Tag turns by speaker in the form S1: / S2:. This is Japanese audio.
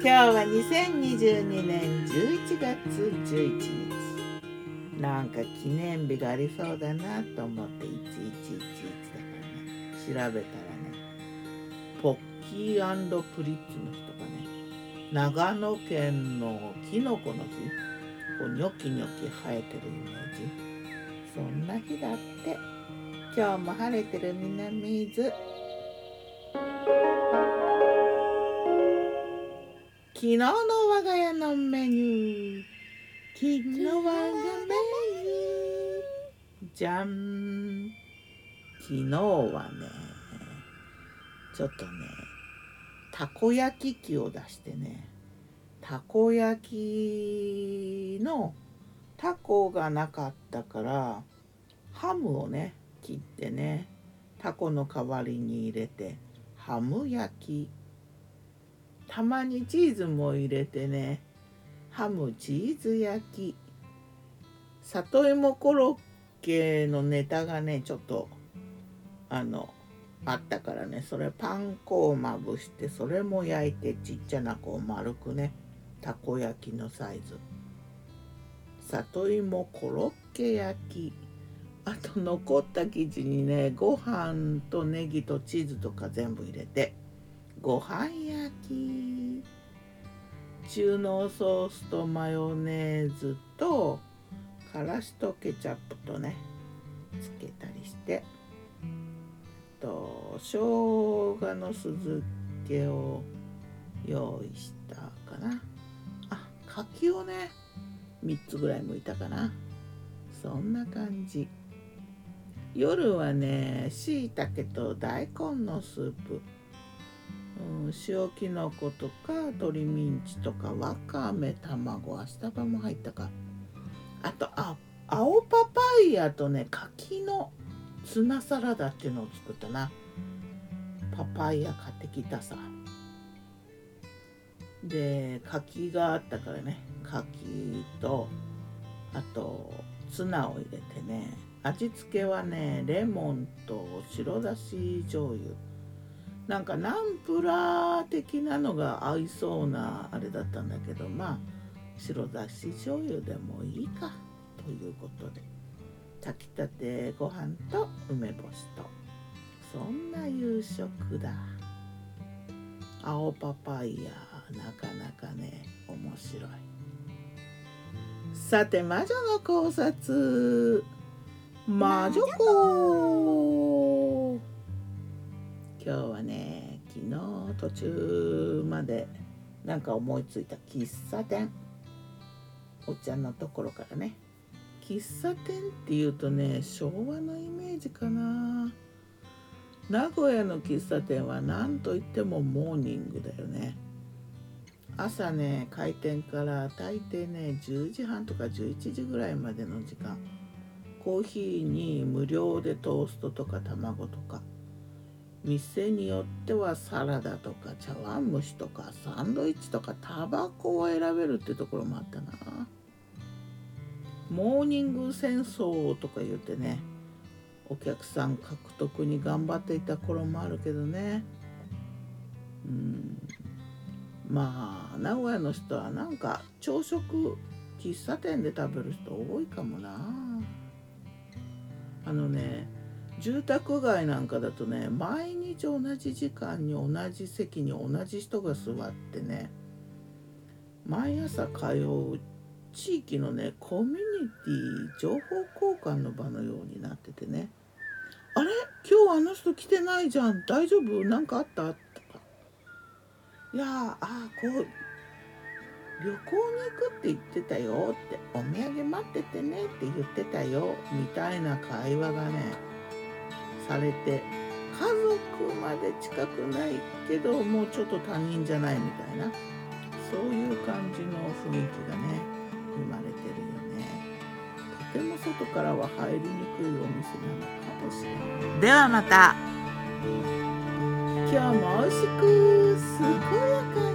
S1: 今日は2022年11月11日。なんか記念日がありそうだなと思って1111だからね。調べたらね。ポッキープリッツの日とかね。長野県のキノコの日。こうニョキニョキ生えてるイメージそんな日だって。今日も晴れてる南伊豆。昨日の我が家のメニュー。昨日我がメニュー。じゃん昨日はねちょっとねたこ焼き器を出してねたこ焼きのタコがなかったからハムをね切ってねタコの代わりに入れてハム焼き。たまにチーズも入れてね。ハムチーズ焼き。里芋コロッケのネタがねちょっとあのあったからね。それパン粉をまぶしてそれも焼いてちっちゃなこう丸くねたこ焼きのサイズ。里芋コロッケ焼き。あと残った生地にねご飯とネギとチーズとか全部入れてご飯焼き。中濃ソースとマヨネーズとからしとケチャップとねつけたりして。と生姜の酢漬けを用意したかな。あ柿をね3つぐらい剥いたかな。そんな感じ。夜はねしいたけと大根のスープ。塩きのことか鶏ミンチとかわかめ卵アスタバも入ったか。あとあ青パパイヤとね柿のツナサラダっていうのを作ったな。パパイヤ買ってきたさ。で柿があったからね。柿とあとツナを入れてね。味付けはねレモンと白だし醤油。なんかナンプラー的なのが合いそうなあれだったんだけどまあ白だし醤油でもいいかということで炊きたてご飯と梅干しと。そんな夕食だ。青パパイヤなかなかね面白い。さて魔女の考察。魔女子今日はね昨日途中までなんか思いついた喫茶店。おっちゃんのところからね。喫茶店っていうとね昭和のイメージかな。名古屋の喫茶店は何といってもモーニングだよね。朝ね開店から大抵ね10時半とか11時ぐらいまでの時間。コーヒーに無料でトーストとか卵とか。店によってはサラダとか茶碗蒸しとかサンドイッチとかタバコを選べるってところもあったな。モーニング戦争とか言ってねお客さん獲得に頑張っていた頃もあるけどね。うん。まあ名古屋の人はなんか朝食喫茶店で食べる人多いかもな。あのね住宅街なんかだとね毎日同じ時間に同じ席に同じ人が座ってね毎朝通う地域のねコミュニティ情報交換の場のようになっててねあれ？今日あの人来てないじゃん。大丈夫？何かあった？とか。いやああこう旅行に行くって言ってたよってお土産待っててねって言ってたよみたいな会話がねされて家族まで近くないけどもうちょっと他人じゃないみたいなそういう感じの雰囲気がね生まれてるよね。とても外からは入りにくいお店なのかもしれない。ではまた。今日も美味しく健やか